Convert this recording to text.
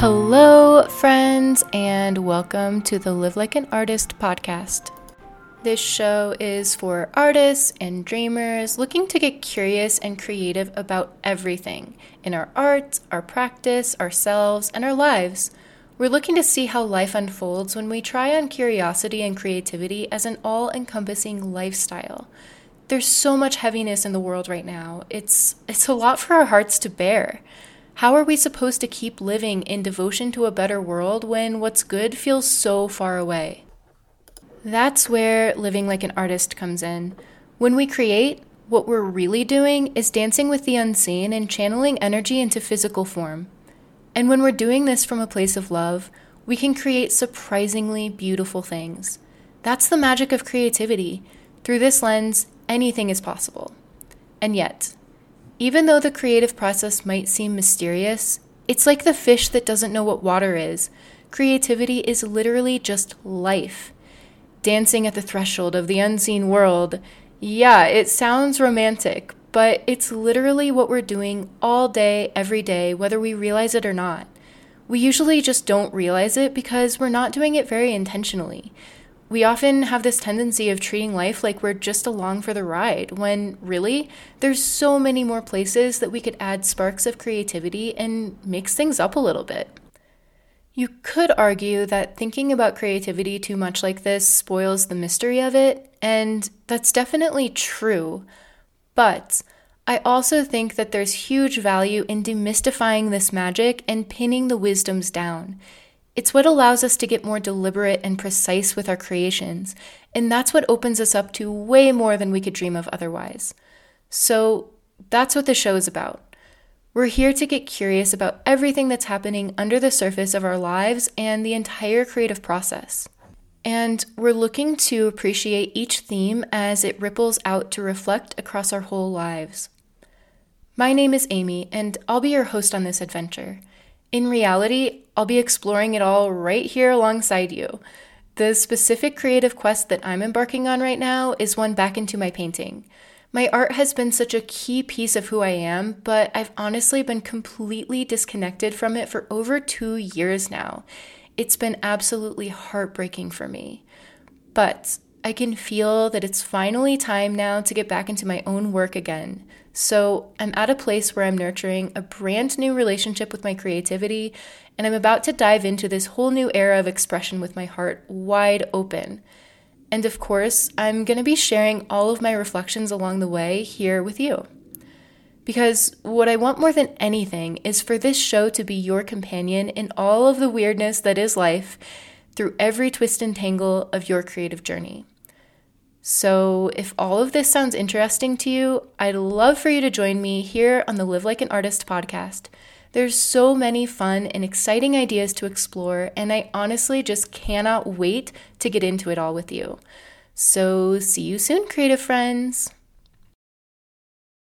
Hello, friends, and welcome to the Live Like an Artist podcast. This show is for artists and dreamers looking to get curious and creative about everything in our art, our practice, ourselves, and our lives. We're looking to see how life unfolds when we try on curiosity and creativity as an all encompassing lifestyle. There's so much heaviness in the world right now. It's, it's a lot for our hearts to bear. How are we supposed to keep living in devotion to a better world when what's good feels so far away? That's where living like an artist comes in. When we create, what we're really doing is dancing with the unseen and channeling energy into physical form. And when we're doing this from a place of love, we can create surprisingly beautiful things. That's the magic of creativity. Through this lens, anything is possible. And yet, even though the creative process might seem mysterious, it's like the fish that doesn't know what water is. Creativity is literally just life dancing at the threshold of the unseen world. Yeah, it sounds romantic, but it's literally what we're doing all day, every day, whether we realize it or not. We usually just don't realize it because we're not doing it very intentionally. We often have this tendency of treating life like we're just along for the ride, when really, there's so many more places that we could add sparks of creativity and mix things up a little bit. You could argue that thinking about creativity too much like this spoils the mystery of it, and that's definitely true. But I also think that there's huge value in demystifying this magic and pinning the wisdoms down. It's what allows us to get more deliberate and precise with our creations, and that's what opens us up to way more than we could dream of otherwise. So that's what the show is about. We're here to get curious about everything that's happening under the surface of our lives and the entire creative process. And we're looking to appreciate each theme as it ripples out to reflect across our whole lives. My name is Amy, and I'll be your host on this adventure. In reality, I'll be exploring it all right here alongside you. The specific creative quest that I'm embarking on right now is one back into my painting. My art has been such a key piece of who I am, but I've honestly been completely disconnected from it for over two years now. It's been absolutely heartbreaking for me. But I can feel that it's finally time now to get back into my own work again. So I'm at a place where I'm nurturing a brand new relationship with my creativity, and I'm about to dive into this whole new era of expression with my heart wide open. And of course, I'm going to be sharing all of my reflections along the way here with you. Because what I want more than anything is for this show to be your companion in all of the weirdness that is life through every twist and tangle of your creative journey. So, if all of this sounds interesting to you, I'd love for you to join me here on the Live Like an Artist podcast. There's so many fun and exciting ideas to explore, and I honestly just cannot wait to get into it all with you. So, see you soon, creative friends.